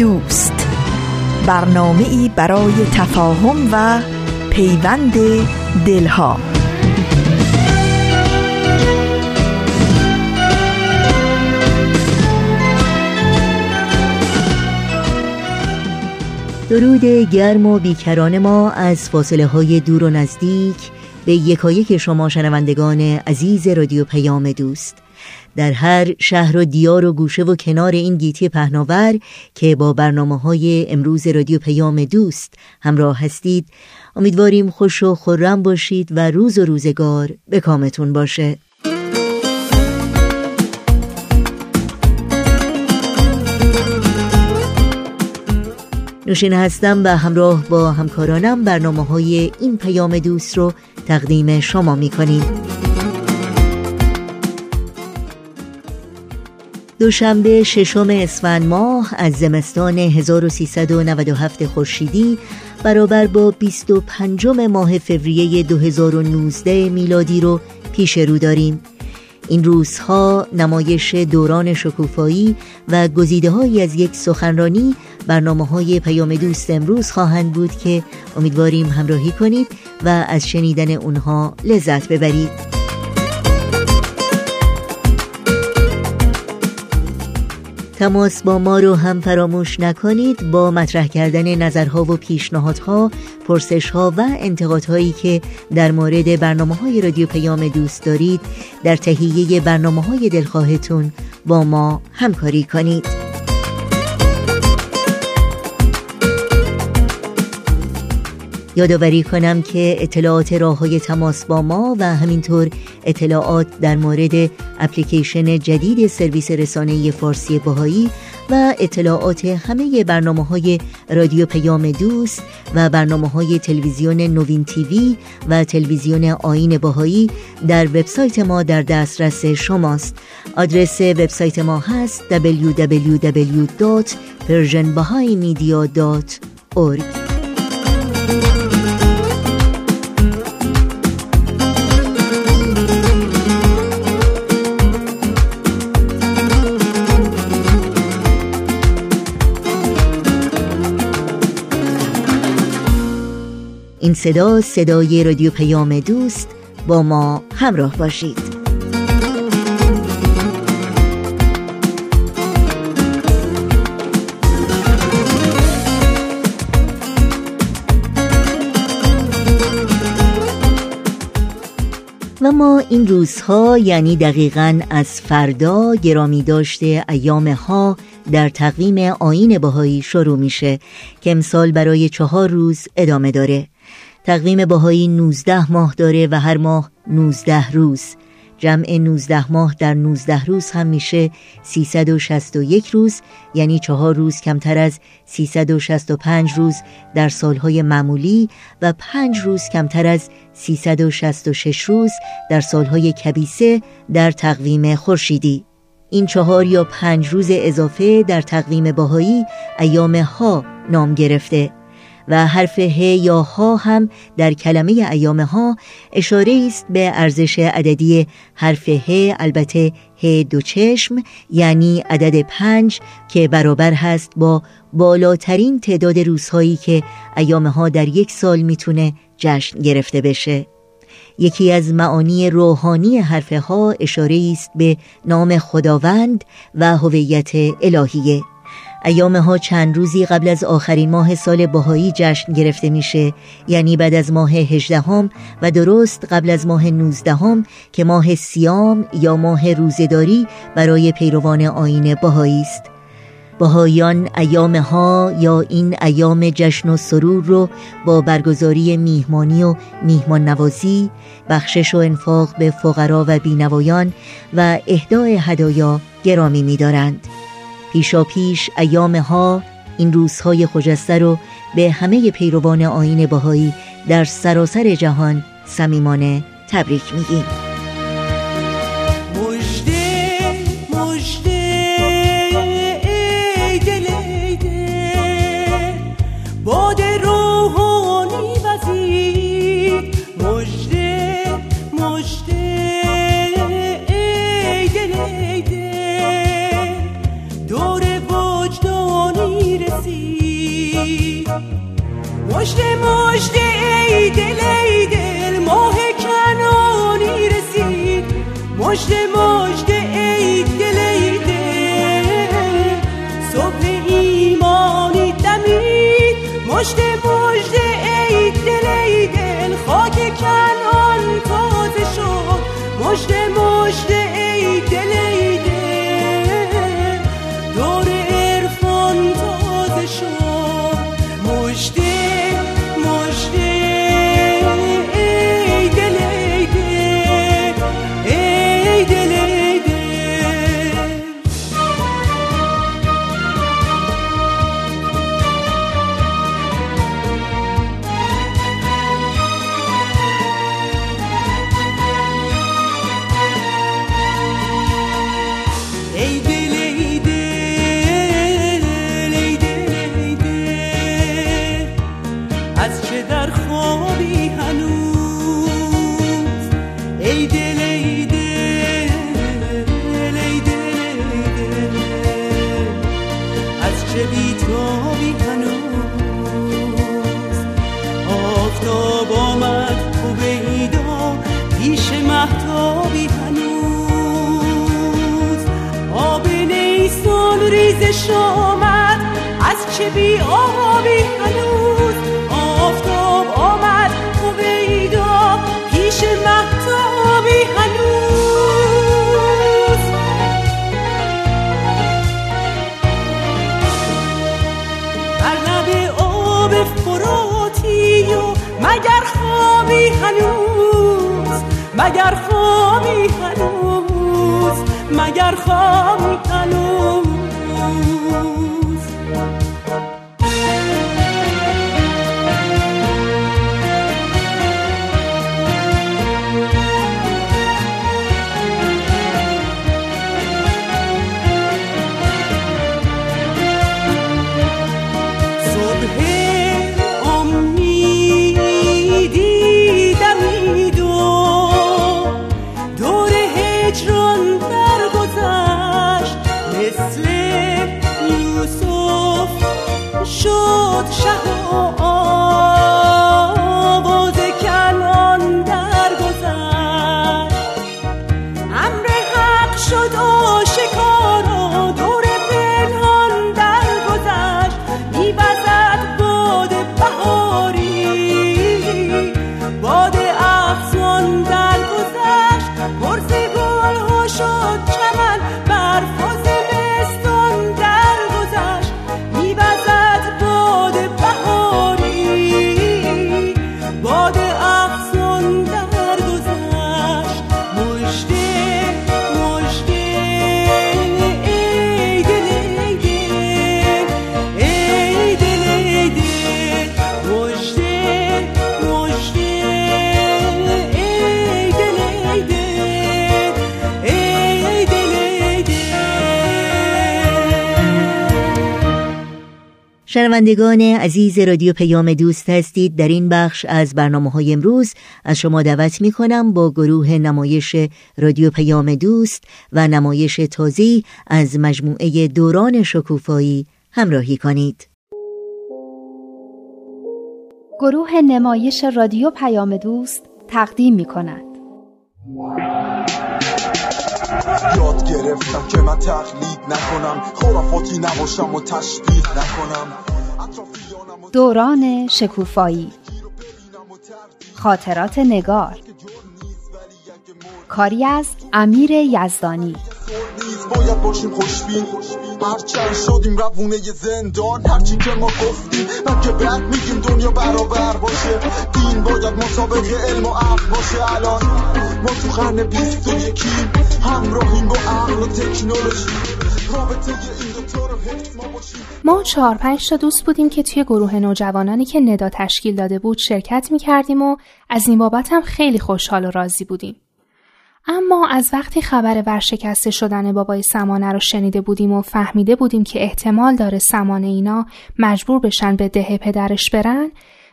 دوست. برنامه ای برای تفاهم و پیوند دلها. درود گرم و بیکران ما از فاصله های دور و نزدیک به یکایک شما شنوندگان عزیز رادیو پیام دوست. در هر شهر و دیار و گوشه و کنار این گیتی پهناور که با برنامه های امروز رادیو پیام دوست همراه هستید امیدواریم خوش و خورم باشید و روز و روزگار به کامتون باشه. نوشین هستم و همراه با همکارانم برنامه های این پیام دوست رو تقدیم شما می کنیم دوشنبه ششم اسفند ماه از زمستان 1397 خورشیدی برابر با 25 ماه فوریه 2019 میلادی رو پیش رو داریم. این روزها نمایش دوران شکوفایی و گزیده از یک سخنرانی برنامه های پیام دوست امروز خواهند بود که امیدواریم همراهی کنید و از شنیدن اونها لذت ببرید. تماس با ما رو هم فراموش نکنید. با مطرح کردن نظرها و پیشنهادها پرسشها و انتقادهایی که در مورد برنامه های رادیو پیام دوست دارید در تهیه برنامه های دلخواهتون با ما همکاری کنید. یادآوری کنم که اطلاعات راه های تماس با ما و همینطور اطلاعات در مورد اپلیکیشن جدید سرویس رسانه فارسی باهایی و اطلاعات همه برنامه های رادیو پیام دوست و برنامه های تلویزیون نوین تیوی و تلویزیون آین باهایی در وبسایت ما در دسترس شماست. آدرس وبسایت ما هست www.persianbahaimedia.org این صدا صدای رادیو پیام دوست با ما همراه باشید. و ما این روزها یعنی دقیقا از فردا گرامی داشته ایام ها در تقویم آین باهایی شروع میشه که امسال برای چهار روز ادامه داره. تقویم باهایی 19 ماه داره و هر ماه 19 روز. جمع 19 ماه در 19 روز هم میشه 361 روز یعنی چهار روز کمتر از 365 روز در سالهای معمولی و پنج روز کمتر از 366 روز در سالهای کبیسه در تقویم خورشیدی. این چهار یا پنج روز اضافه در تقویم باهایی ایام ها نام گرفته. و حرف ه یا ها هم در کلمه ایام ها اشاره است به ارزش عددی حرف ه البته ه دو چشم یعنی عدد پنج که برابر هست با بالاترین تعداد روزهایی که ایام ها در یک سال می‌تونه جشن گرفته بشه. یکی از معانی روحانی حرف ها اشاره است به نام خداوند و هویت الهیه ایام ها چند روزی قبل از آخرین ماه سال باهایی جشن گرفته میشه یعنی بعد از ماه هجدهم و درست قبل از ماه نوزدهم که ماه سیام یا ماه روزداری برای پیروان آین باهایی است باهایان ایام ها یا این ایام جشن و سرور رو با برگزاری میهمانی و میهمان نوازی بخشش و انفاق به فقرا و بینوایان و اهدای هدایا گرامی می‌دارند. پیشا پیش ایام ها این روزهای خجسته رو به همه پیروان آین باهایی در سراسر جهان صمیمانه تبریک میگیم. مشت مشت ای دل ای دل ماه کنانی رسید. مشت مشت هنوز هنوز. بر مگر خوابی هنوز مگر خوابی هنوز مگر هنوز. 어. شنوندگان عزیز رادیو پیام دوست هستید در این بخش از برنامه های امروز از شما دعوت می کنم با گروه نمایش رادیو پیام دوست و نمایش تازی از مجموعه دوران شکوفایی همراهی کنید گروه نمایش رادیو پیام دوست تقدیم می کند. یاد گرفتم که من تقلید نکنم. خرافاتی نباشم و تشبیه نکنم. دوران شکوفایی. خاطرات نگار. کاری از امیر یزدانی. باید باشیم خوشبین. هرچند شدیم روونه زندان هرچی که ما گفتیم من که بد میگیم دنیا برابر باشه. دین باید مسابق علم و عقل باشه. الان ما تو قرن بیست و یکیم. همراهیم با عقل و تکنولوژی ما چهار پنج تا دوست بودیم که توی گروه نوجوانانی که ندا تشکیل داده بود شرکت می کردیم و از این بابت هم خیلی خوشحال و راضی بودیم. اما از وقتی خبر ورشکسته شدن بابای سمانه رو شنیده بودیم و فهمیده بودیم که احتمال داره سمانه اینا مجبور بشن به ده پدرش برن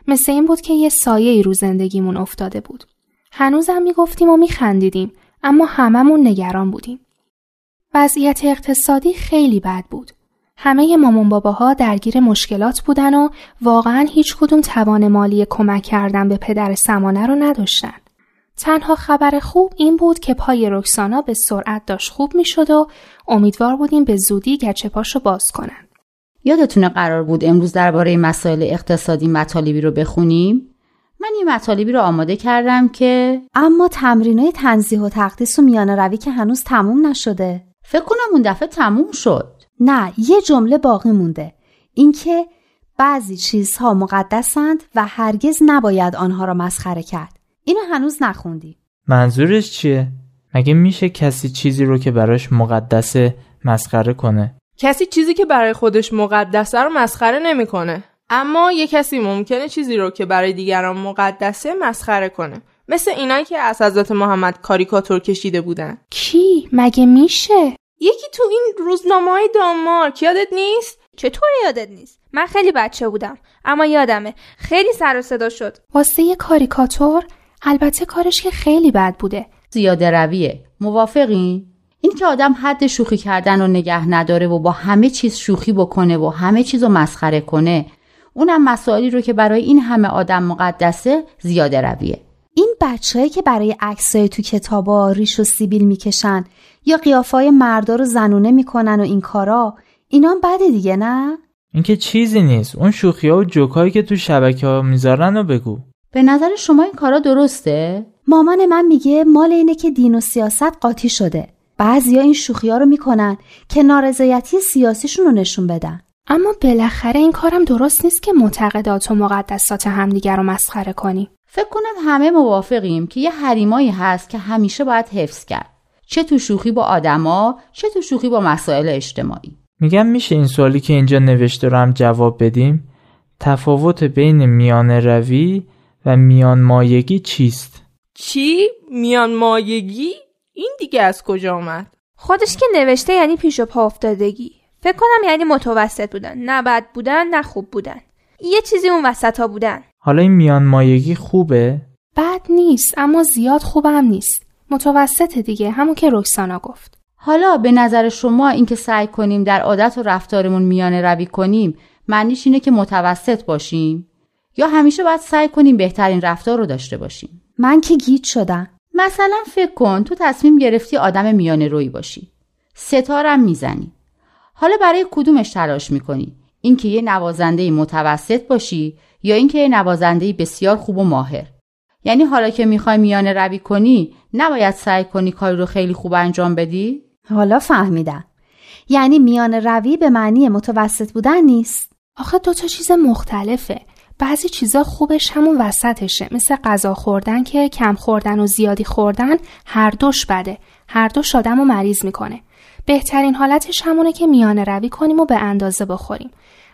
مثل این بود که یه سایه ای رو زندگیمون افتاده بود. هنوزم می‌گفتیم و میخندیدیم اما هممون نگران بودیم. وضعیت اقتصادی خیلی بد بود. همه مامان باباها درگیر مشکلات بودن و واقعا هیچ کدوم توان مالی کمک کردن به پدر سمانه رو نداشتن. تنها خبر خوب این بود که پای رکسانا به سرعت داشت خوب می‌شد و امیدوار بودیم به زودی گچه پاشو باز کنن. یادتونه قرار بود امروز درباره مسائل اقتصادی مطالبی رو بخونیم؟ من یه مطالبی رو آماده کردم که اما تمرینای تنزیح و تقدیس و میانه روی که هنوز تموم نشده فکر کنم اون دفعه تموم شد. نه یه جمله باقی مونده اینکه بعضی چیزها مقدسند و هرگز نباید آنها را مسخره کرد اینو هنوز نخوندی منظورش چیه؟ مگه میشه کسی چیزی رو که براش مقدسه مسخره کنه؟ کسی چیزی که برای خودش مقدسه رو مسخره نمی‌کنه. اما یه کسی ممکنه چیزی رو که برای دیگران مقدسه مسخره کنه. مثل اینایی که از حضرت محمد کاریکاتور کشیده بودن. کی؟ مگه میشه؟ یکی تو این روزنامه های دانمارک یادت نیست؟ چطور یادت نیست من خیلی بچه بودم اما یادمه خیلی سر و صدا شد واسه یه کاریکاتور البته کارش که خیلی بد بوده زیاده رویه. موافقین؟ این که آدم حد شوخی کردن رو نگه نداره و با همه چیز شوخی بکنه و همه چیز رو مسخره کنه اونم مسائلی رو که برای این همه آدم مقدسه زیاده رویه. این بچههایی که برای عکسای تو کتابا ریش و سیبیل می‌کشن یا قیافای مردا رو زنونه می‌کنن و این کارا اینا بده دیگه نه؟ اینکه چیزی نیست. اون شوخی ها و جوکایی که تو شبکه ها می‌ذارن رو بگو. به نظر شما این کارا درسته؟ مامان من میگه مال اینه که دین و سیاست قاطی شده. بعضیا این شوخی ها رو می‌کنن که نارضایتی سیاسیشون رو نشون بدن. اما بالاخره این کارم درست نیست که معتقدات و مقدسات همدیگر رو مسخره کنی فکر کنم همه موافقیم که یه حریمایی هست که همیشه باید حفظ کرد. چه تو شوخی با آدما، چه تو شوخی با مسائل اجتماعی. میگم میشه این سوالی که اینجا نوشته رو هم جواب بدیم؟ تفاوت بین میان روی و میان مایگی چیست؟ چی؟ میان مایگی؟ این دیگه از کجا آمد؟ خودش که نوشته یعنی پیش و پا افتادگی فکر کنم یعنی متوسط بودن. نه بد بودن نه خوب بودن. یه چیزی اون وسط ها بودن. حالا این میان مایگی خوبه؟ بد نیست اما زیاد خوبم نیست. متوسط دیگه همون که رکسانا گفت. حالا به نظر شما اینکه سعی کنیم در عادت و رفتارمون میانه روی کنیم معنیش اینه که متوسط باشیم؟ یا همیشه باید سعی کنیم بهترین رفتار رو داشته باشیم؟ من که گیج شدم. مثلا فکر کن تو تصمیم گرفتی آدم میانه روی باشی. ستارم می‌زنی. حالا برای کدومش تلاش می‌کنی؟ اینکه یه نوازنده متوسط باشی یا اینکه یه نوازنده بسیار خوب و ماهر؟ یعنی حالا که می‌خوای میانه روی کنی نباید سعی کنی کاری رو خیلی خوب انجام بدی؟ حالا فهمیدم. یعنی میان روی به معنی متوسط بودن نیست؟ آخه دو تا چیز مختلفه. بعضی چیزا خوبش همون وسطشه. مثل غذا خوردن که کم خوردن و زیادی خوردن هر دوش بده. هر دوش آدم رو مریض می‌کنه. بهترین حالتش همونه که میانه روی کنیم و به اندازه بخوریم.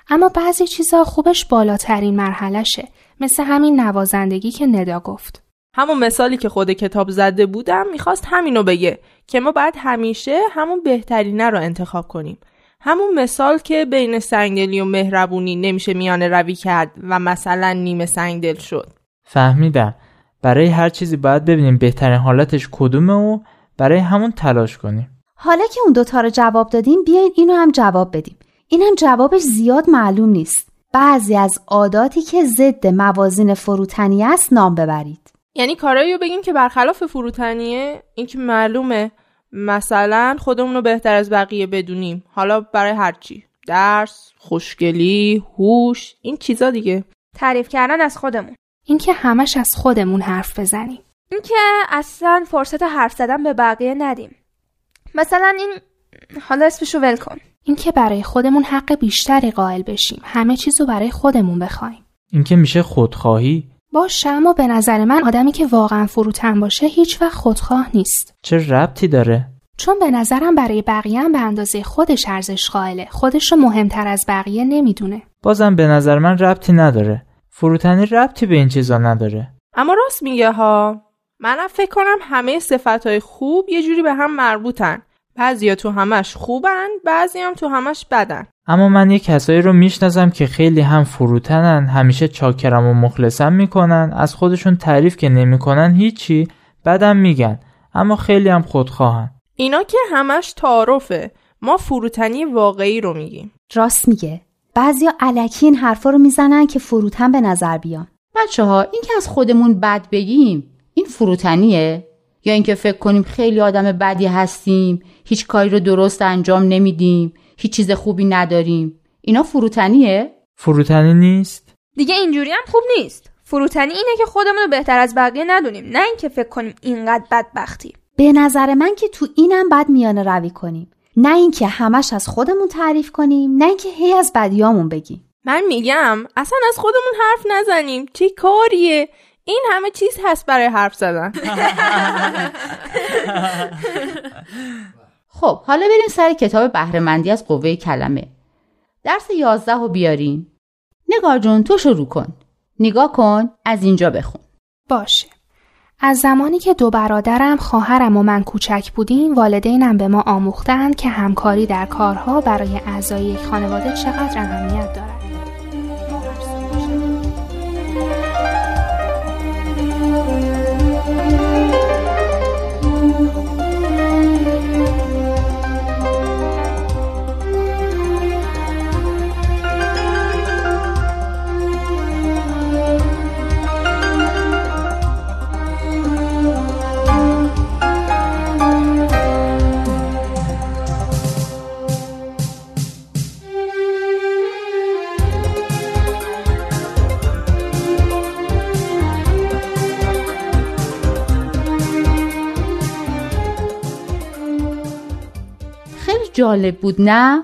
اما بعضی چیزا خوبش بالاترین مرحلهشه. مثل همین نوازندگی که ندا گفت. همون مثالی که خود کتاب زده بودم می‌خواست همینو بگه که ما باید همیشه همون بهترینه رو انتخاب کنیم. همون مثال که بین سنگدلی و مهربونی نمیشه میانه روی کرد و مثلا نیمه سنگدل شد. فهمیدم. برای هر چیزی باید ببینیم بهترین حالتش کدومه و برای همون تلاش کنیم. حالا که اون دوتا رو جواب دادیم بیاین اینو هم جواب بدیم. این هم جوابش زیاد معلوم نیست. بعضی از عاداتی که ضد موازین فروتنی است نام ببرید. یعنی کارایی رو بگیم که برخلاف فروتنیه این که معلومه. مثلا خودمون رو بهتر از بقیه بدونیم. حالا برای هر چی. درس خوشگلی هوش این چیزا دیگه. تعریف کردن از خودمون. اینکه همش از خودمون حرف بزنیم. اینکه اصلا فرصت حرف زدن به بقیه ندیم. مثلا این حالا اسمشو ول کن. اینکه برای خودمون حق بیشتری قائل بشیم همه چیز رو برای خودمون بخوایم. اینکه میشه خودخواهی؟ باشه اما به نظر من آدمی که واقعا فروتن باشه هیچ وقت خودخواه نیست. چه ربطی داره؟ چون به نظرم برای بقیه هم به اندازه خودش ارزش قائله. خودش رو مهمتر از بقیه نمی‌دونه. بازم به نظر من ربطی نداره. فروتنی ربطی به این چیزا نداره. اما راست میگه ها. منم فکر کنم همه صفتهای خوب یه جوری به هم مربوطن. بعضیا تو همش خوبن بعضی هم تو همش بدن. اما من یه کسایی رو می‌شناسم که خیلی هم فروتنن همیشه چاکرم و مخلصم می‌کنن از خودشون تعریف که نمی‌کنن هیچی بعدم میگن. اما خیلی هم خودخواهن. اینا که همش تعارفه. ما فروتنی واقعی رو میگیم. راست میگه. بعضیا علکی این حرفا رو می‌زنن که فروتن به نظر بیان. بچه ها این که از خودمون بد بگیم این فروتنیه؟ یا اینکه فکر کنیم خیلی آدم بدی هستیم هیچ کاری رو درست انجام نمیدیم هیچ چیز خوبی نداریم. اینا فروتنیه؟ فروتنی نیست. دیگه اینجوری هم خوب نیست. فروتنی اینه که خودمون رو بهتر از بقیه ندونیم نه اینکه فکر کنیم اینقدر بدبختیم به نظر من که تو اینم بد میانه روی کنیم. نه اینکه همش از خودمون تعریف کنیم نه اینکه هی از بدیامون بگیم. من میگم اصلا از خودمون حرف نزنیم. چه کاریه؟ این همه چیز هست برای حرف زدن. خب حالا بریم سر کتاب بهرهمندی از قوه کلمه. درس یازده رو بیارین نگار جون تو شروع کن. نگاه کن از اینجا بخون. باشه. از زمانی که دو برادرم خواهرم و من کوچک بودیم والدینم به ما آموختند که همکاری در کارها برای اعضای یک خانواده چقدر اهمیت دارد. جالب بود نه؟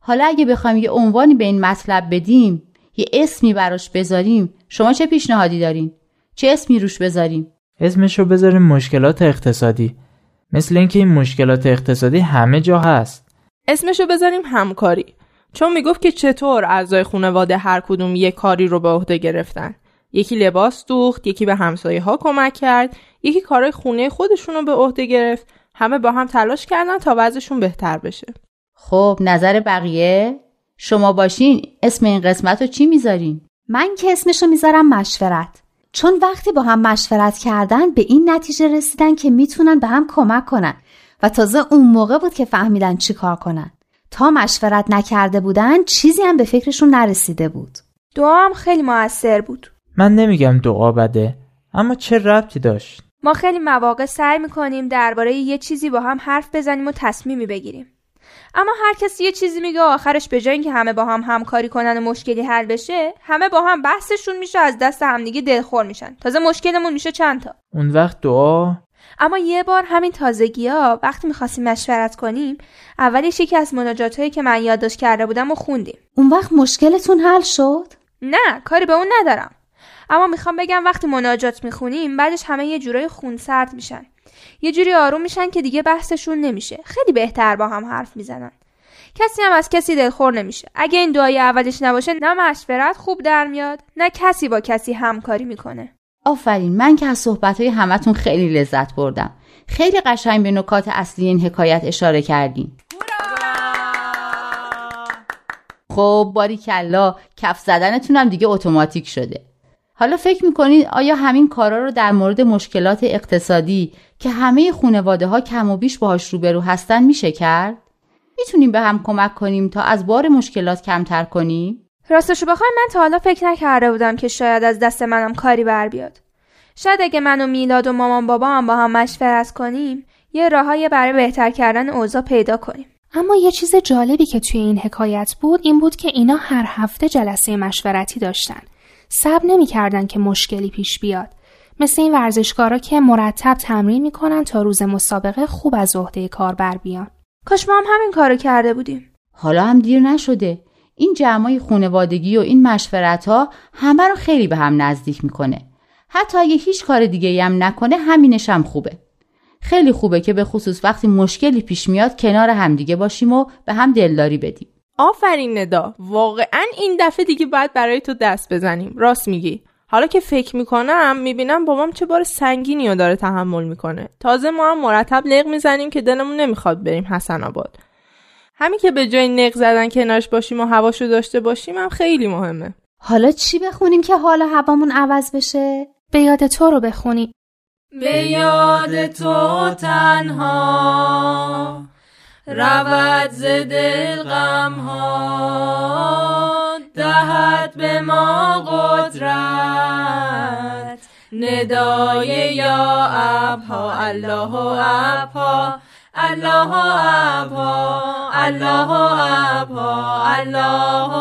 حالا اگه بخوایم یه عنوانی به این مطلب بدیم یه اسمی براش بذاریم شما چه پیشنهادی دارین؟ چه اسمی روش بذاریم؟ اسمش رو بذاریم مشکلات اقتصادی. مثل اینکه این مشکلات اقتصادی همه جا هست. اسمشو بذاریم همکاری. چون می‌گفت که چطور اعضای خانواده هر کدوم یک کاری رو به عهده گرفتن. یکی لباس دوخت یکی به همسایه ها کمک کرد یکی کارهای خونه خودشون رو به عهده گرفت. همه با هم تلاش کردن تا وضعشون بهتر بشه. خب نظر بقیه؟ شما باشین اسم این قسمت رو چی می‌ذارین؟ من که اسمشو می‌ذارم مشورت. چون وقتی با هم مشورت کردن به این نتیجه رسیدن که می‌تونن به هم کمک کنن. و تازه اون موقع بود که فهمیدن چی کار کنن. تا مشورت نکرده بودن چیزی هم به فکرشون نرسیده بود. دعا هم خیلی موثر بود. من نمیگم دعا بده اما چه ربطی داشت؟ ما خیلی مواقع سعی می‌کنیم درباره یه چیزی با هم حرف بزنیم و تصمیمی بگیریم. اما هر کسی یه چیزی میگه و آخرش به جای اینکه همه با هم همکاری کنن و مشکلی حل بشه همه با هم بحثشون میشه از دست همدیگه دلخور میشن. تازه مشکلمون میشه چند تا. اون وقت دعا؟ اما یه بار همین تازگی ها وقتی می‌خواستیم مشورت کنیم اولش یکی از مناجات هایی که من یادداشت کرده بودم و خوندیم. اون وقت مشکلتون حل شد؟ نه کاری به اون ندارم. اما می‌خوام بگم وقتی مناجات می‌خونیم بعدش همه یه جورای خونسرد میشن. یه جوری آروم میشن که دیگه بحثشون نمیشه. خیلی بهتر با هم حرف می‌زنن. کسی هم از کسی دلخور نمیشه. اگه این دعای اولش نباشه نه مشورت خوب در میاد نه کسی با کسی همکاری می‌کنه. آفرین من که از صحبتهای همتون خیلی لذت بردم. خیلی قشنگ به نکات اصلی این حکایت اشاره کردین. خب باری کلا کف زدنتونم دیگه اتوماتیک شده. حالا فکر می‌کنید آیا همین کارا رو در مورد مشکلات اقتصادی که همه خانواده ها کم و بیش باهاش روبرو هستن میشه کرد؟ می‌تونیم به هم کمک کنیم تا از بار مشکلات کمتر کنیم؟ راستشو بخوایم من تا حالا فکر نکرده بودم که شاید از دست منم کاری بر بیاد شاید اگه من و میلاد و مامان بابا هم با هم مشورت کنیم یه راههای برای بهتر کردن اوضاع پیدا کنیم اما یه چیز جالبی که توی این حکایت بود این بود که اینا هر هفته جلسه مشورتی داشتن صبر نمی‌کردن که مشکلی پیش بیاد. مثل این ورزشکارا که مرتب تمرین می‌کنن تا روز مسابقه خوب از عهده کار بر بیان. کاش ما هم همین کارو کرده بودیم. حالا هم دیر نشده. این جمعای خونوادگی و این مشورت ها همه رو خیلی به هم نزدیک می‌کنه. حتی اگه هیچ کار دیگه هم نکنه همینش هم خوبه. خیلی خوبه که به خصوص وقتی مشکلی پیش میاد کنار همدیگه باشیم و به هم دلداری بدیم. آفرین ندا. واقعا این دفعه دیگه باید برای تو دست بزنیم. راست میگی. حالا که فکر می‌کنم می‌بینم بابام چه بار سنگینی رو داره تحمل می‌کنه. تازه ما هم مرتب لغ می‌زنیم که دلمون نمی‌خواد بریم حسن آباد. همین که به جای نق زدن کنارش باشیم و هواشو داشته باشیم هم خیلی مهمه. حالا چی بخونیم که حالا هوامون عوض بشه؟ به یاد تو رو بخونی به یاد تو تنها. رود ز دل غم ها دهد به ما قدرت. ندای یا ابها الله ابها الله ابها الله ابها الله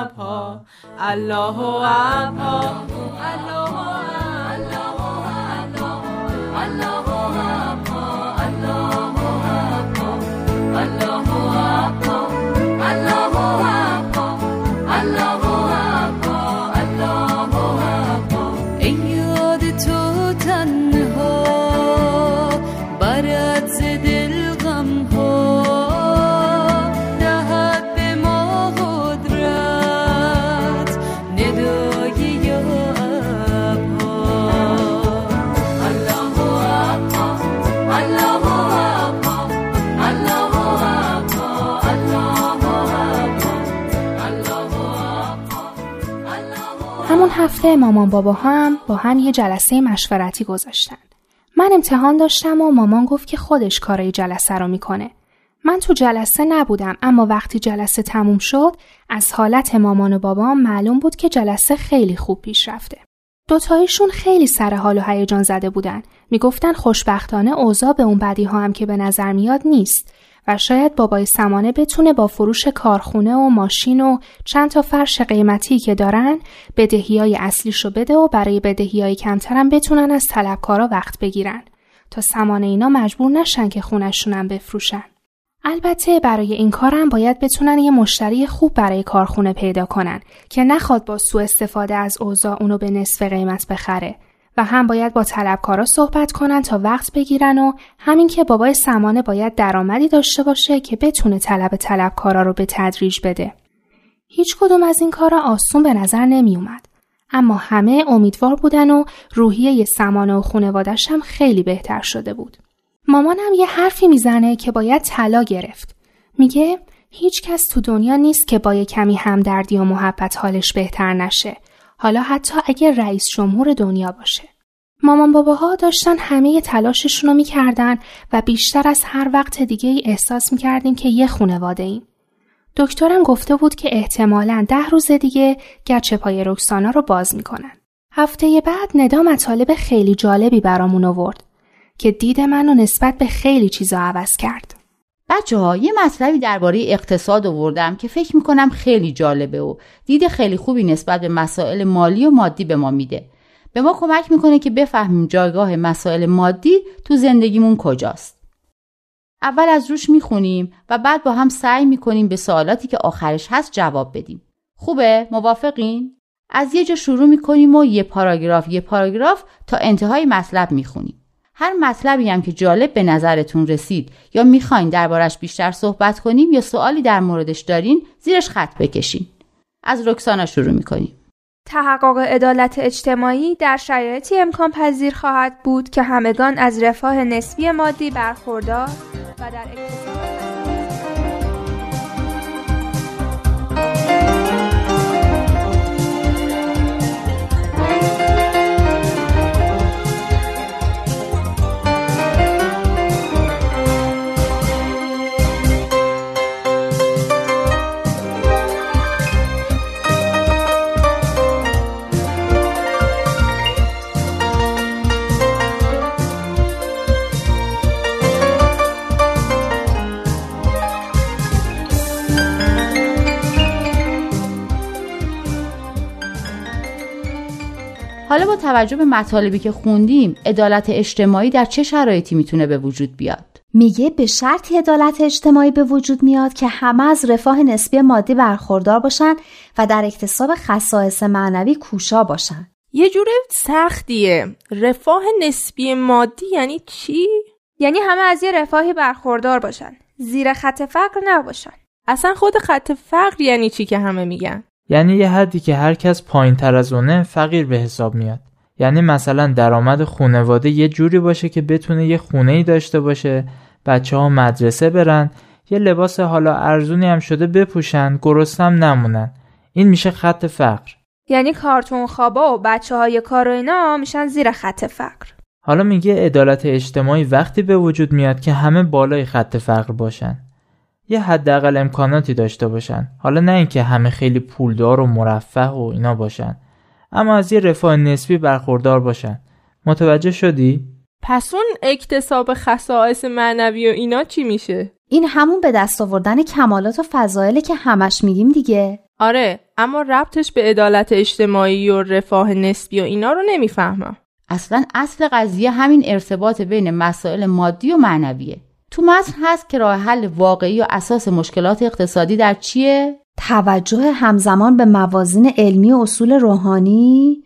ابها الله ابها. هفته مامان بابا هم با هم یه جلسه مشورتی گذاشتن. من امتحان داشتم و مامان گفت که خودش کارای جلسه رو می‌کنه. من تو جلسه نبودم اما وقتی جلسه تموم شد از حالت مامان و بابام معلوم بود که جلسه خیلی خوب پیش رفته. دوتایشون خیلی سر حال و هیجان زده بودن. می‌گفتن خوشبختانه اوضاع به اون بدی ها هم که به نظر میاد نیست و شاید بابای سمانه بتونه با فروش کارخونه و ماشین و چند تا فرش قیمتی که دارن بدهی های اصلیشو بده و برای بدهی های کمترم بتونن از طلبکارا وقت بگیرن تا سمانه اینا مجبور نشن که خونشونم بفروشن. البته برای این کارم باید بتونن یه مشتری خوب برای کارخونه پیدا کنن که نخواد با سوء استفاده از اوضاع اونو به نصف قیمت بخره و هم باید با طلبکارا صحبت کنن تا وقت بگیرن و همین که بابای سمانه باید درآمدی داشته باشه که بتونه طلب طلبکارا رو به تدریج بده. هیچ کدوم از این کارا آسون به نظر نمی اومد. اما همه امیدوار بودن و روحیه سمانه و خونوادش هم خیلی بهتر شده بود. مامانم یه حرفی می‌زنه که باید طلا گرفت. میگه هیچ کس تو دنیا نیست که با یه کمی همدردی و محبت حالش بهتر نشه. حالا حتی اگه رئیس جمهور دنیا باشه. مامان باباها داشتن همه تلاششون رو می‌کردن و بیشتر از هر وقت دیگه ای احساس می‌کردیم که یه خونواده ایم. دکترم گفته بود که احتمالاً ده روز دیگه گچه پای رکسانا رو باز می‌کنن. هفته بعد ندا مطالب خیلی جالبی برامون آورد که دید منو نسبت به خیلی چیزا عوض کرد. بچه ها یه مطلبی درباره اقتصاد آوردم که فکر می‌کنم خیلی جالبه و دید خیلی خوبی نسبت به مسائل مالی و مادی به ما میده. به ما کمک می‌کنه که بفهمیم جایگاه مسائل مادی تو زندگیمون کجاست. اول از روش می‌خونیم و بعد با هم سعی می‌کنیم به سوالاتی که آخرش هست جواب بدیم. خوبه؟ موافقین؟ از یه جا شروع می‌کنیم و یه پاراگراف یه پاراگراف تا انتهای مطلب می‌خونیم. هر مطلبی هم که جالب به نظرتون رسید یا می‌خواین دربارش بیشتر صحبت کنیم یا سوالی در موردش دارین زیرش خط بکشین. از رکسانا شروع می‌کنیم. تحقق عدالت اجتماعی در شرایطی امکان پذیر خواهد بود که همگان از رفاه نسبی مادی برخوردار و در اقتصاد توجه به مطالبی که خوندیم عدالت اجتماعی در چه شرایطی می‌تونه به وجود بیاد؟ میگه به شرطی عدالت اجتماعی به وجود میاد که همه از رفاه نسبی مادی برخوردار باشن و در اکتساب خصائص معنوی کوشا باشن. یه جور سختیه. رفاه نسبی مادی یعنی چی؟ یعنی همه از یه رفاهی برخوردار باشن. زیر خط فقر نباشن. اصلا خود خط فقر یعنی چی که همه میگن؟ یعنی یه حدی که هر کس پایین تر از اونه فقیر به حساب میاد. یعنی مثلا درآمد خونواده یه جوری باشه که بتونه یه خونه ای داشته باشه بچه ها مدرسه برن یه لباس حالا ارزونی هم شده بپوشن گرسنم نمونن. این میشه خط فقر. یعنی کارتون خوابا و بچه های کار و اینا میشن زیر خط فقر. حالا میگه عدالت اجتماعی وقتی به وجود میاد که همه بالای خط فقر باشن. یه حداقل امکاناتی داشته باشن. حالا نه اینکه همه خیلی پولدار و مرفه و اینا باشن. اما از یه رفاه نسبی برخوردار باشن. متوجه شدی؟ پس اون اکتساب خصائص معنوی و اینا چی میشه؟ این همون به دست آوردن کمالات و فضایله که همش میگیم دیگه. آره اما ربطش به عدالت اجتماعی و رفاه نسبی و اینا رو نمی‌فهمم. اصلا اصل قضیه همین ارتباط بین مسائل مادی و معنویه. تو متن هست که راه حل واقعی و اساس مشکلات اقتصادی در چیه؟ توجه همزمان به موازین علمی و اصول روحانی؟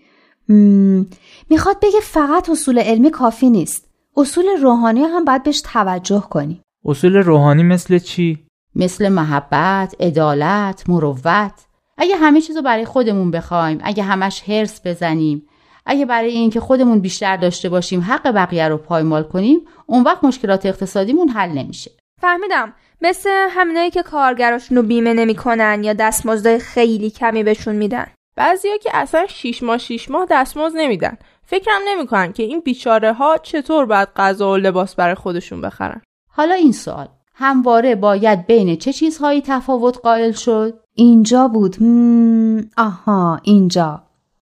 مم، می‌خواد بگه فقط اصول علمی کافی نیست. اصول روحانی هم باید بهش توجه کنیم. اصول روحانی مثل چی؟ مثل محبت، عدالت، مروت. اگه همه چیزو برای خودمون بخوایم اگه همش هرس بزنیم اگه برای اینکه خودمون بیشتر داشته باشیم حق بقیه رو پایمال کنیم اون وقت مشکلات اقتصادیمون حل نمیشه. فهمیدم. مثل همینایی که کارگراشون رو بیمه نمی‌کنن یا دستمزد خیلی کمی بهشون میدن. بعضیا که اصلا شیش ماه شیش ماه دستمزد نمیدن. فکرم نمی‌کنن که این بیچاره ها چطور باید غذا و لباس برای خودشون بخرن. حالا این سوال. همواره باید بین چه چیزهایی تفاوت قائل شد؟ اینجا بود. مم، آها اینجا.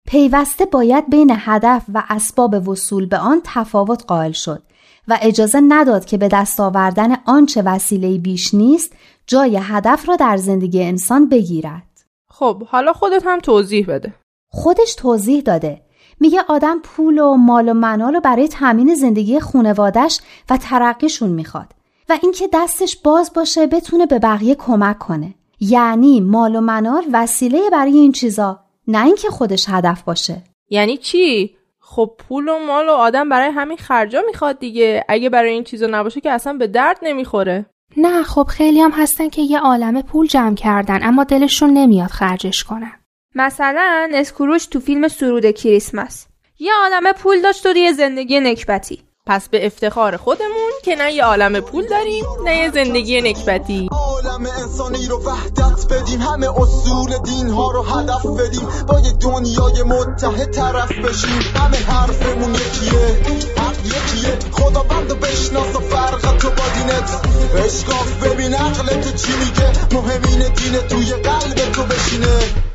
پیوسته باید بین هدف و اسباب وصول به آن تفاوت قائل شد. و اجازه نداد که به دست آوردن آنچه وسیله بیش نیست جای هدف را در زندگی انسان بگیرد. خب حالا خودت هم توضیح بده. خودش توضیح داده. میگه آدم پول و مال و منال رو برای تامین زندگی خونوادش و ترقیشون می‌خواد و اینکه دستش باز باشه بتونه به بقیه کمک کنه. یعنی مال و منال وسیله برای این چیزا نه اینکه خودش هدف باشه. یعنی چی؟ خب پول و مال و آدم برای همین خرجا می‌خواد دیگه. اگه برای این چیزا نباشه که اصلا به درد نمی‌خوره. نه خب خیلی هم هستن که یه عالم پول جمع کردن اما دلشون نمیاد خرجش کنن. مثلا اسکروش تو فیلم سرود کریسمس. یه عالمه پول داشت و یه زندگی نکبتی. پس به افتخار خودمون که نه یه عالم پول داریم نه یه زندگی نکبتی. عالم انسانی رو وحدت بدیم همه اصول دین ها رو هدف بدیم با یه دنیای متحد طرف بشیم. همه حرفمون یکیه حق یکیه. خداوند رو بشناس و فرق تو با دینت. اشکاف ببین عقلت چی میگه مهمین دین توی قلب تو بشینه.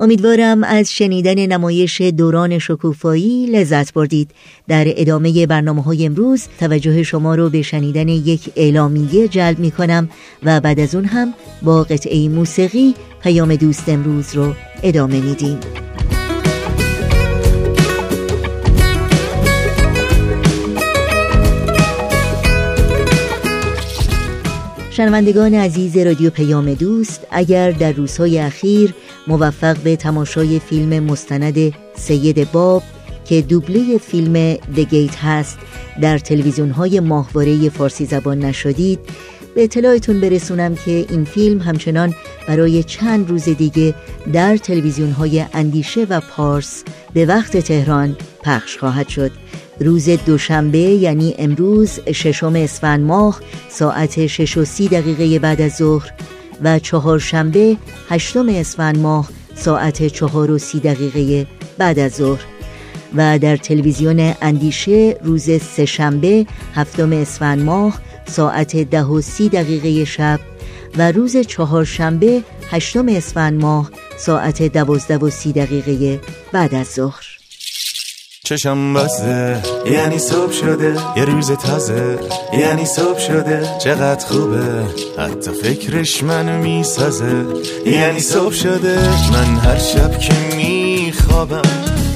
امیدوارم از شنیدن نمایش دوران شکوفایی لذت بردید. در ادامه برنامه های امروز توجه شما رو به شنیدن یک اعلامیه جلب می کنم و بعد از اون هم با قطعه موسیقی پیام دوست امروز رو ادامه میدیم. شنوندگان عزیز رادیو پیام دوست اگر در روزهای اخیر موفق به تماشای فیلم مستند سید باب که دوبله فیلم دگیت هست. در تلویزیون های ماهواره فارسی زبان نشدید. به اطلاعتون برسونم که این فیلم همچنان برای چند روز دیگه در تلویزیون های اندیشه و پارس به وقت تهران پخش خواهد شد. روز دوشنبه یعنی امروز ششم اسفند ماه ساعت شش و سی دقیقه بعد از ظهر و چهارشنبه هشتم اسفند ماه ساعت چهار و سی دقیقه بعد از ظهر. و در تلویزیون اندیشه روز سهشنبه هفتم اسفند ماه ساعت ده و سی دقیقه شب و روز چهارشنبه هشتم اسفند ماه ساعت دوازده و سی دقیقه بعد از ظهر. چشم بسته. یعنی صبح شده. یه روز تازه. یعنی صبح شده. چقدر خوبه. حتی فکرش منو می‌سازه. یعنی صبح شده. من هر شب که میخوابم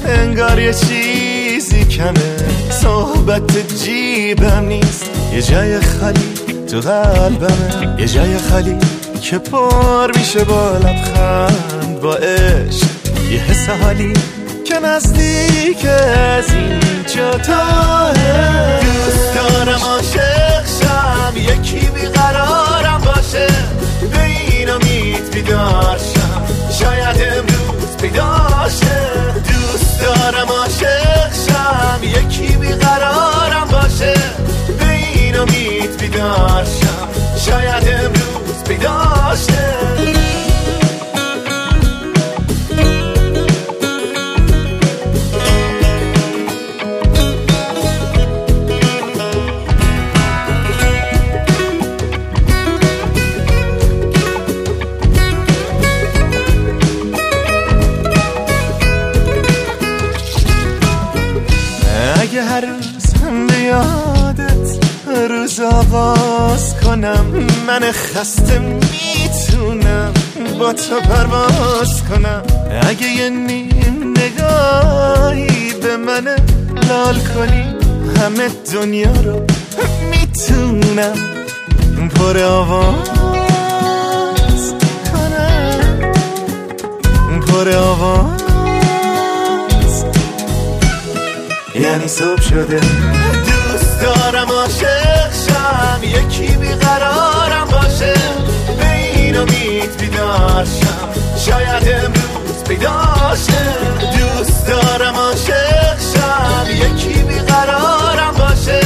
انگار یه چیزی کمه. صحبت جیبم نیست. یه جای خالی تو قلبمه. یه جای خالی که پر میشه با لبخند با عشق. یه حس حالی نزدیک از اینجا تاه دوست دارم عاشق شم. یکی بیقرارم باشه به این امید بیدار شم. شاید امروز دوست دارم عاشق شم. یکی بیقرارم باشه به این امید بیدار شم. شاید امروز من خسته می‌تونم با تو پرواز کنم. اگه یه نیم نگاهی به من لال کنی همه دنیا رو می‌تونم پر آواز کنم. پر آواز. یعنی صبح شده دوست دارم عاشق شم یکی بیقرارم باشه به این امید بیدار شم. شاید امروز پیداشه دوست دارم عاشق شم. یکی بیقرارم باشه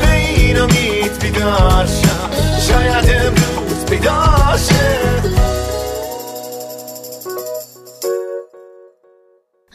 به این امید بیدار شم. شاید امروز پیداشه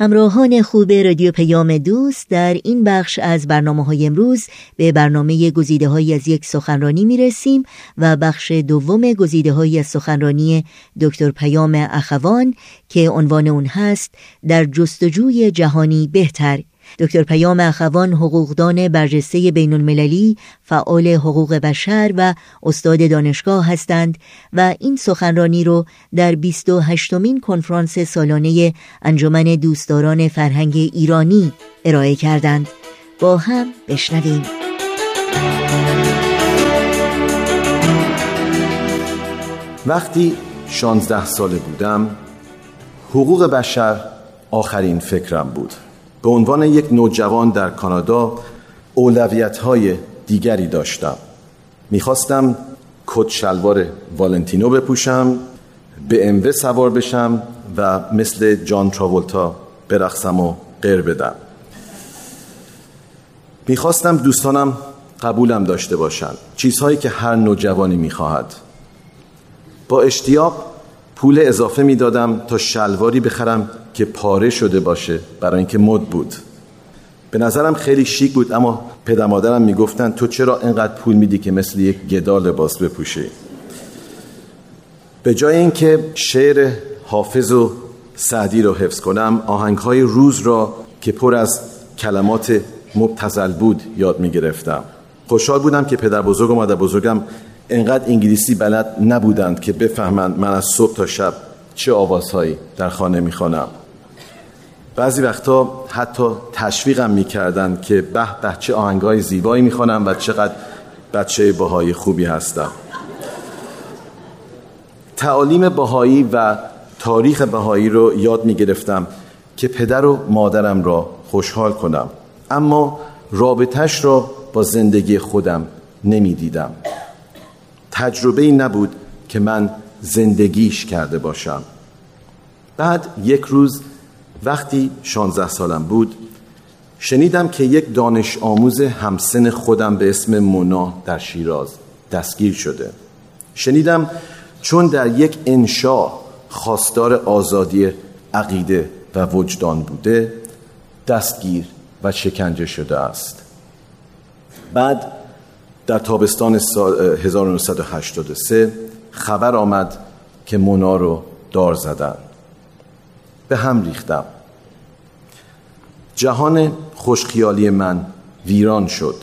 همراهان خوب رادیو پیام دوست در این بخش از برنامه های امروز به برنامه گزیده های از یک سخنرانی می رسیم و بخش دوم گزیده های از سخنرانی دکتر پیام اخوان که عنوان اون هست در جستجوی جهانی بهتر. دکتر پیام اخوان حقوقدان برجسته بین المللی فعال حقوق بشر و استاد دانشگاه هستند و این سخنرانی رو در 28 مین کنفرانس سالانه انجمن دوستداران فرهنگ ایرانی ارائه کردند. با هم بشنویم. وقتی 16 ساله بودم حقوق بشر آخرین فکرم بود. به عنوان یک نوجوان در کانادا اولویت های دیگری داشتم. می‌خواستم کت شلوار والنتینو بپوشم به اموه سوار بشم و مثل جان تراولتا برقصم و غیر بدم. می‌خواستم دوستانم قبولم داشته باشند چیزهایی که هر نوجوانی می‌خواهد. با اشتیاق پول اضافه می‌دادم تا شلواری بخرم که پاره شده باشه برای اینکه مد بود. به نظرم خیلی شیک بود اما پدر مادرم می‌گفتن تو چرا اینقدر پول میدی که مثل یک گدا لباس بپوشی؟ به جای اینکه شعر حافظ و سعدی رو حفظ کنم آهنگ های روز را که پر از کلمات مبتزل بود یاد می‌گرفتم. خوشحال بودم که پدر بزرگ و مادر بزرگم انقدر انگلیسی بلد نبودند که بفهمند من از صبح تا شب چه آوازهایی در خانه می‌خوانم. بعضی وقتا حتی تشویقم می‌کردند که به به چه آهنگای زیبایی می‌خوانم و چقدر بچه باهای خوبی هستم. تعالیم باهایی و تاریخ بهایی رو یاد می‌گرفتم که پدر و مادرم را خوشحال کنم. اما رابطش را با زندگی خودم نمی‌دیدم. تجربه ای نبود که من زندگیش کرده باشم. بعد یک روز وقتی 16 سالم بود شنیدم که یک دانش آموز همسن خودم به اسم مونا در شیراز دستگیر شده. شنیدم چون در یک انشا خواستار آزادی عقیده و وجدان بوده دستگیر و شکنجه شده است. بعد در تابستان سال 1983 خبر آمد که مونا رو دار زدن. به هم ریختم. جهان خوشخیالی من ویران شد.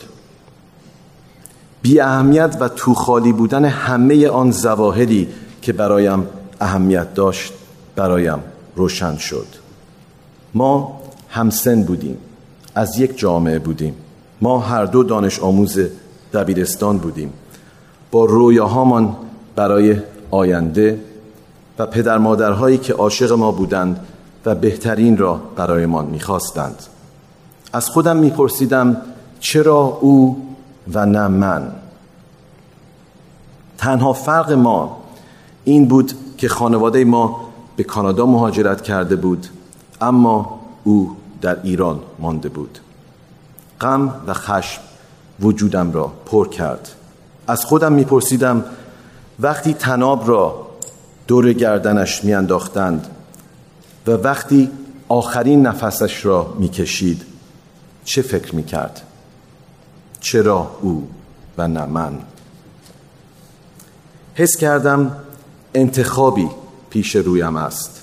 بی اهمیت و تو خالی بودن همه آن زواهری که برایم اهمیت داشت برایم روشن شد. ما همسن بودیم از یک جامعه بودیم. ما هر دو دانش آموز دبیرستان بودیم. با رویاهامان برای آینده و پدر مادرهایی که عاشق ما بودند و بهترین را برایمان می‌خواستند. از خودم میپرسیدم چرا او و نه من؟ تنها فرق ما این بود که خانواده ما به کانادا مهاجرت کرده بود اما او در ایران مانده بود. غم و خشم وجودم را پر کرد. از خودم میپرسیدم وقتی تناب را دور گردنش میانداختند و وقتی آخرین نفسش را می‌کشید چه فکر می‌کرد؟ چرا او و نه من؟ حس کردم انتخابی پیش رویم است.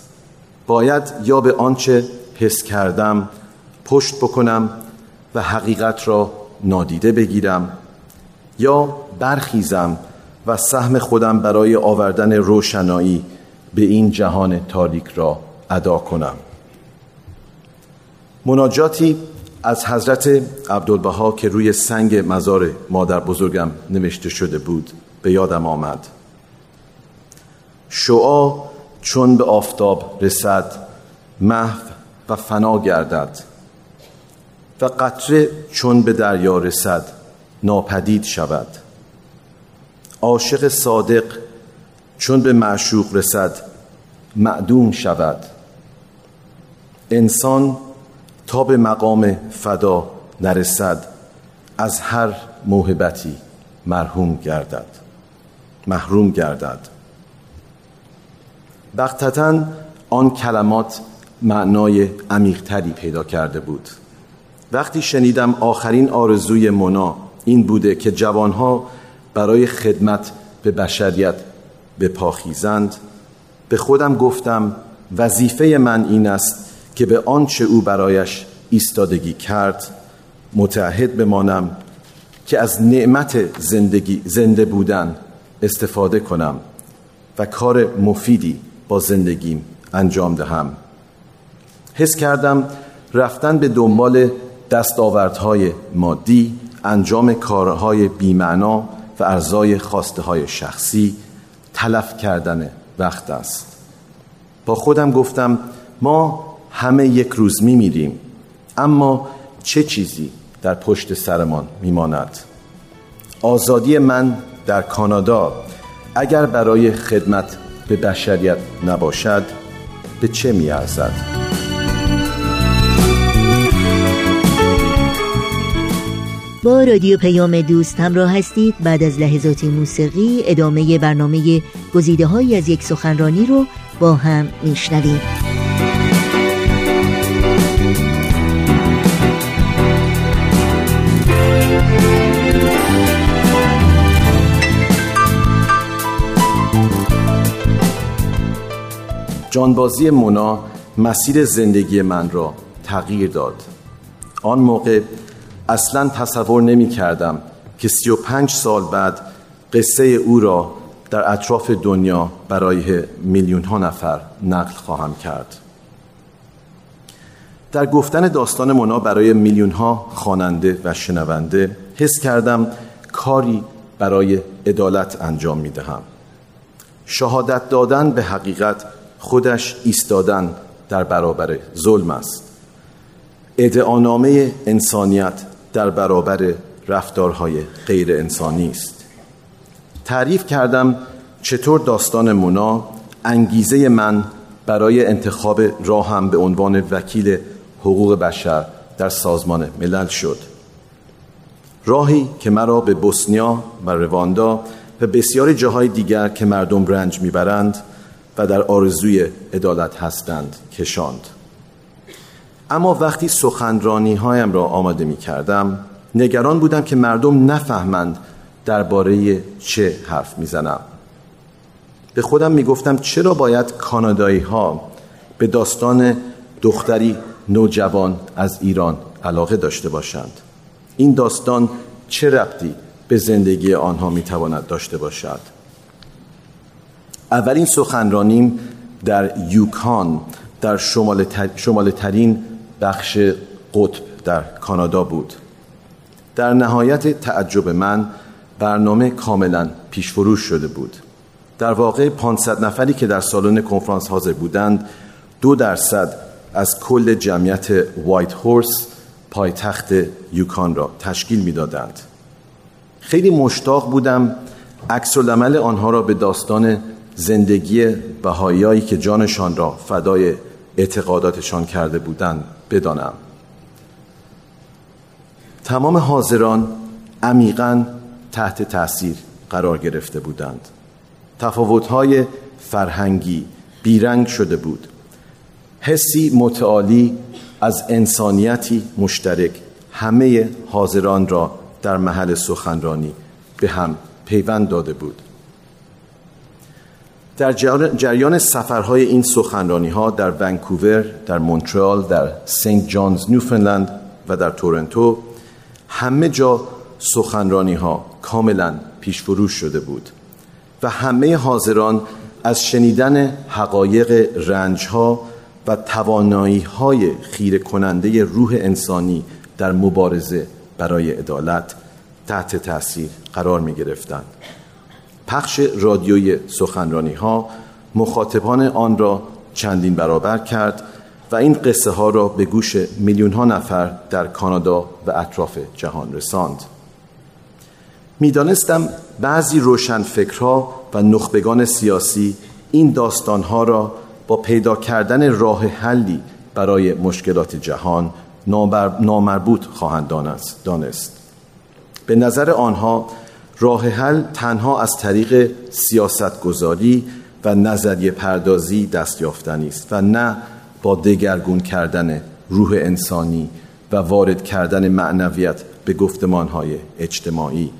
باید یا به آنچه حس کردم پشت بکنم و حقیقت را نادیده بگیرم یا برخیزم و سهم خودم برای آوردن روشنایی به این جهان تاریک را ادا کنم. مناجاتی از حضرت عبدالبها که روی سنگ مزار مادر بزرگم نوشته شده بود به یادم آمد. شعا چون به آفتاب رسد محو و فنا گردد. و قطره چون به دریا رسد ناپدید شود. عاشق صادق چون به معشوق رسد معدوم شود. انسان تا به مقام فدا نرسد از هر موهبتی مرحوم گردد محروم گردد. بختتا آن کلمات معنای عمیقتری پیدا کرده بود. وقتی شنیدم آخرین آرزوی مونا این بوده که جوانها برای خدمت به بشریت بپاخیزند. به خودم گفتم وظیفه من این است که به آنچه او برایش ایستادگی کرد متعهد بمانم که از نعمت زندگی زنده بودن استفاده کنم و کار مفیدی با زندگیم انجام دهم. حس کردم رفتن به دنبال دستاوردهای مادی انجام کارهای بیمعنا و ارزای خواسته های شخصی تلف کردن وقت است. با خودم گفتم ما همه یک روز می میریم اما چه چیزی در پشت سرمان میماند؟ آزادی من در کانادا اگر برای خدمت به بشریت نباشد به چه میارزد؟ با رادیو پیام دوست همراه هستید. بعد از لحظات موسیقی ادامه برنامه گزیده هایی از یک سخنرانی رو با هم میشنویم. جانبازی مونا مسیر زندگی من را تغییر داد. آن موقع اصلا تصور نمی کردم که سی و پنج سال بعد قصه او را در اطراف دنیا برای میلیون ها نفر نقل خواهم کرد. در گفتن داستان مونا برای میلیون ها خواننده و شنونده حس کردم کاری برای عدالت انجام می دهم شهادت دادن به حقیقت خودش ایستادن در برابر ظلم است. ادعانامه انسانیت در برابر رفتارهای غیر انسانی است. تعریف کردم چطور داستان مونا انگیزه من برای انتخاب راهم به عنوان وکیل حقوق بشر در سازمان ملل شد. راهی که مرا به بوسنیا و رواندا و بسیاری جاهای دیگر که مردم رنج می‌برند و در آرزوی عدالت هستند کشاند. اما وقتی سخنرانی هایم را آماده می کردم نگران بودم که مردم نفهمند درباره چه حرف می‌زنم. به خودم می گفتم چرا باید کانادایی ها به داستان دختری نوجوان از ایران علاقه داشته باشند. این داستان چه ربطی به زندگی آنها می تواند داشته باشد؟ اولین سخنرانیم در یوکان در شمال, شمال ترین بخش قطب در کانادا بود در نهایت تعجب من برنامه کاملا پیشفروش شده بود در واقع 500 نفری که در سالن کنفرانس حاضر بودند دو درصد از کل جمعیت وایت هورس پایتخت یوکان را تشکیل می‌دادند. خیلی مشتاق بودم عکس آنها را به داستان زندگی بهاییایی که جانشان را فدای اعتقاداتشان کرده بودند بدانم. تمام حاضران عمیقا تحت تاثیر قرار گرفته بودند. تفاوت‌های فرهنگی بیرنگ شده بود. حسی متعالی از انسانیتی مشترک همه حاضران را در محل سخنرانی به هم پیوند داده بود. در جریان سفرهای این سخنرانی ها در ونکوور، در مونترال، در سنت جانز نیوفنلند و در تورنتو همه جا سخنرانی ها کاملا پیشفروش شده بود و همه حاضران از شنیدن حقایق رنجها و توانایی های خیر کننده روح انسانی در مبارزه برای عدالت تحت تاثیر قرار می گرفتند. پخش رادیوی سخنرانی ها مخاطبان آن را چندین برابر کرد و این قصه ها را به گوش میلیون ها نفر در کانادا و اطراف جهان رساند. می‌دانستم بعضی روشنفکرها و نخبگان سیاسی این داستانها را با پیدا کردن راه حلی برای مشکلات جهان نامربوط خواهند دانست به نظر آنها راه حل تنها از طریق سیاست گذاری و نظریه پردازی دست یافتنی است و نه با دگرگون کردن روح انسانی و وارد کردن معنویت به گفتمانهای اجتماعی.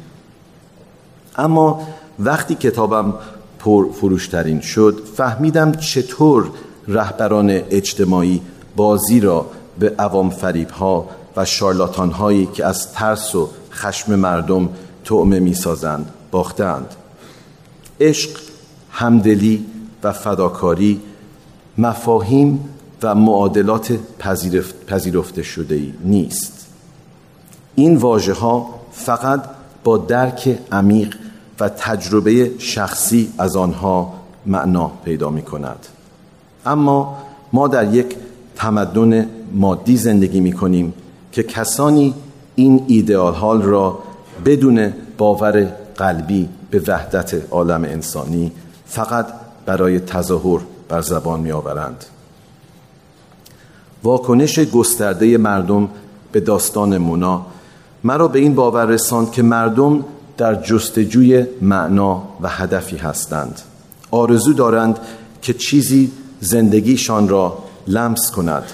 اما وقتی کتابم پر فروشترین شد فهمیدم چطور رهبران اجتماعی بازی را به عوام فریب ها و شارلاتان هایی که از ترس و خشم مردم تعمه می سازند باختند عشق همدلی و فداکاری مفاهیم و معادلات پذیرفته شده ای نیست. این واژه ها فقط با درک عمیق و تجربه شخصی از آنها معنا پیدا می کند اما ما در یک تمدن مادی زندگی می کنیم که کسانی این ایدئال را بدون باور قلبی به وحدت عالم انسانی فقط برای تظاهر بر زبان می آورند واکنش گسترده مردم به داستان مونا مرا به این باور رساند که مردم در جستجوی معنا و هدفی هستند. آرزو دارند که چیزی زندگیشان را لمس کند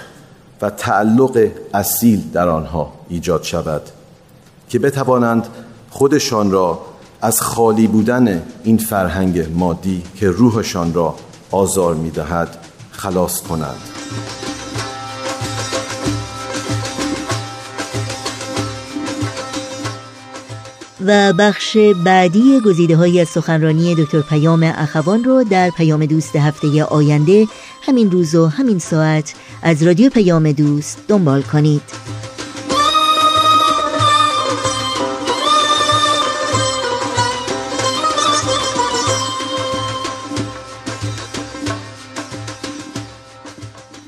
و تعلق اصیل در آنها ایجاد شود. که بتوانند خودشان را از خالی بودن این فرهنگ مادی که روحشان را آزار می دهد خلاص کنند. و بخش بعدی گزیده های از سخنرانی دکتر پیام اخوان رو در پیام دوست هفته آینده همین روز و همین ساعت از رادیو پیام دوست دنبال کنید.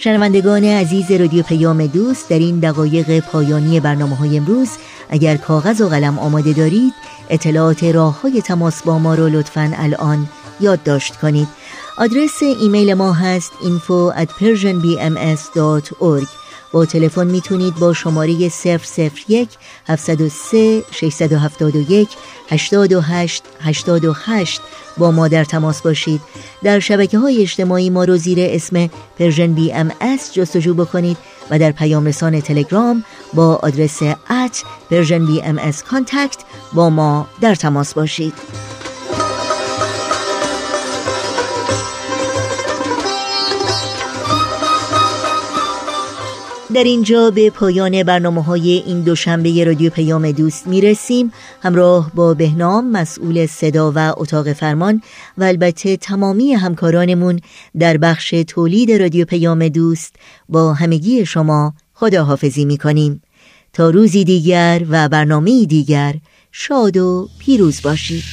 شنوندگان عزیز رادیو پیام دوست در این دقایق پایانی برنامه های امروز اگر کاغذ و قلم آماده دارید اطلاعات راه های تماس با ما رو لطفا الان یادداشت کنید. آدرس ایمیل ما هست info با تلفن می‌تونید با شماره 001 703 671 828 828 با ما در تماس باشید. در شبکه های اجتماعی ما رو زیر اسم Persian BMS جستجو بکنید و در پیام رسان تلگرام با آدرس at PersianBMS contact با ما در تماس باشید. در اینجا به پایان برنامه های این دوشنبه رادیو پیام دوست می رسیم همراه با بهنام مسئول صدا و اتاق فرمان و البته تمامی همکارانمون در بخش تولید رادیو پیام دوست با همگی شما خداحافظی می کنیم تا روزی دیگر و برنامه دیگر شاد و پیروز باشید.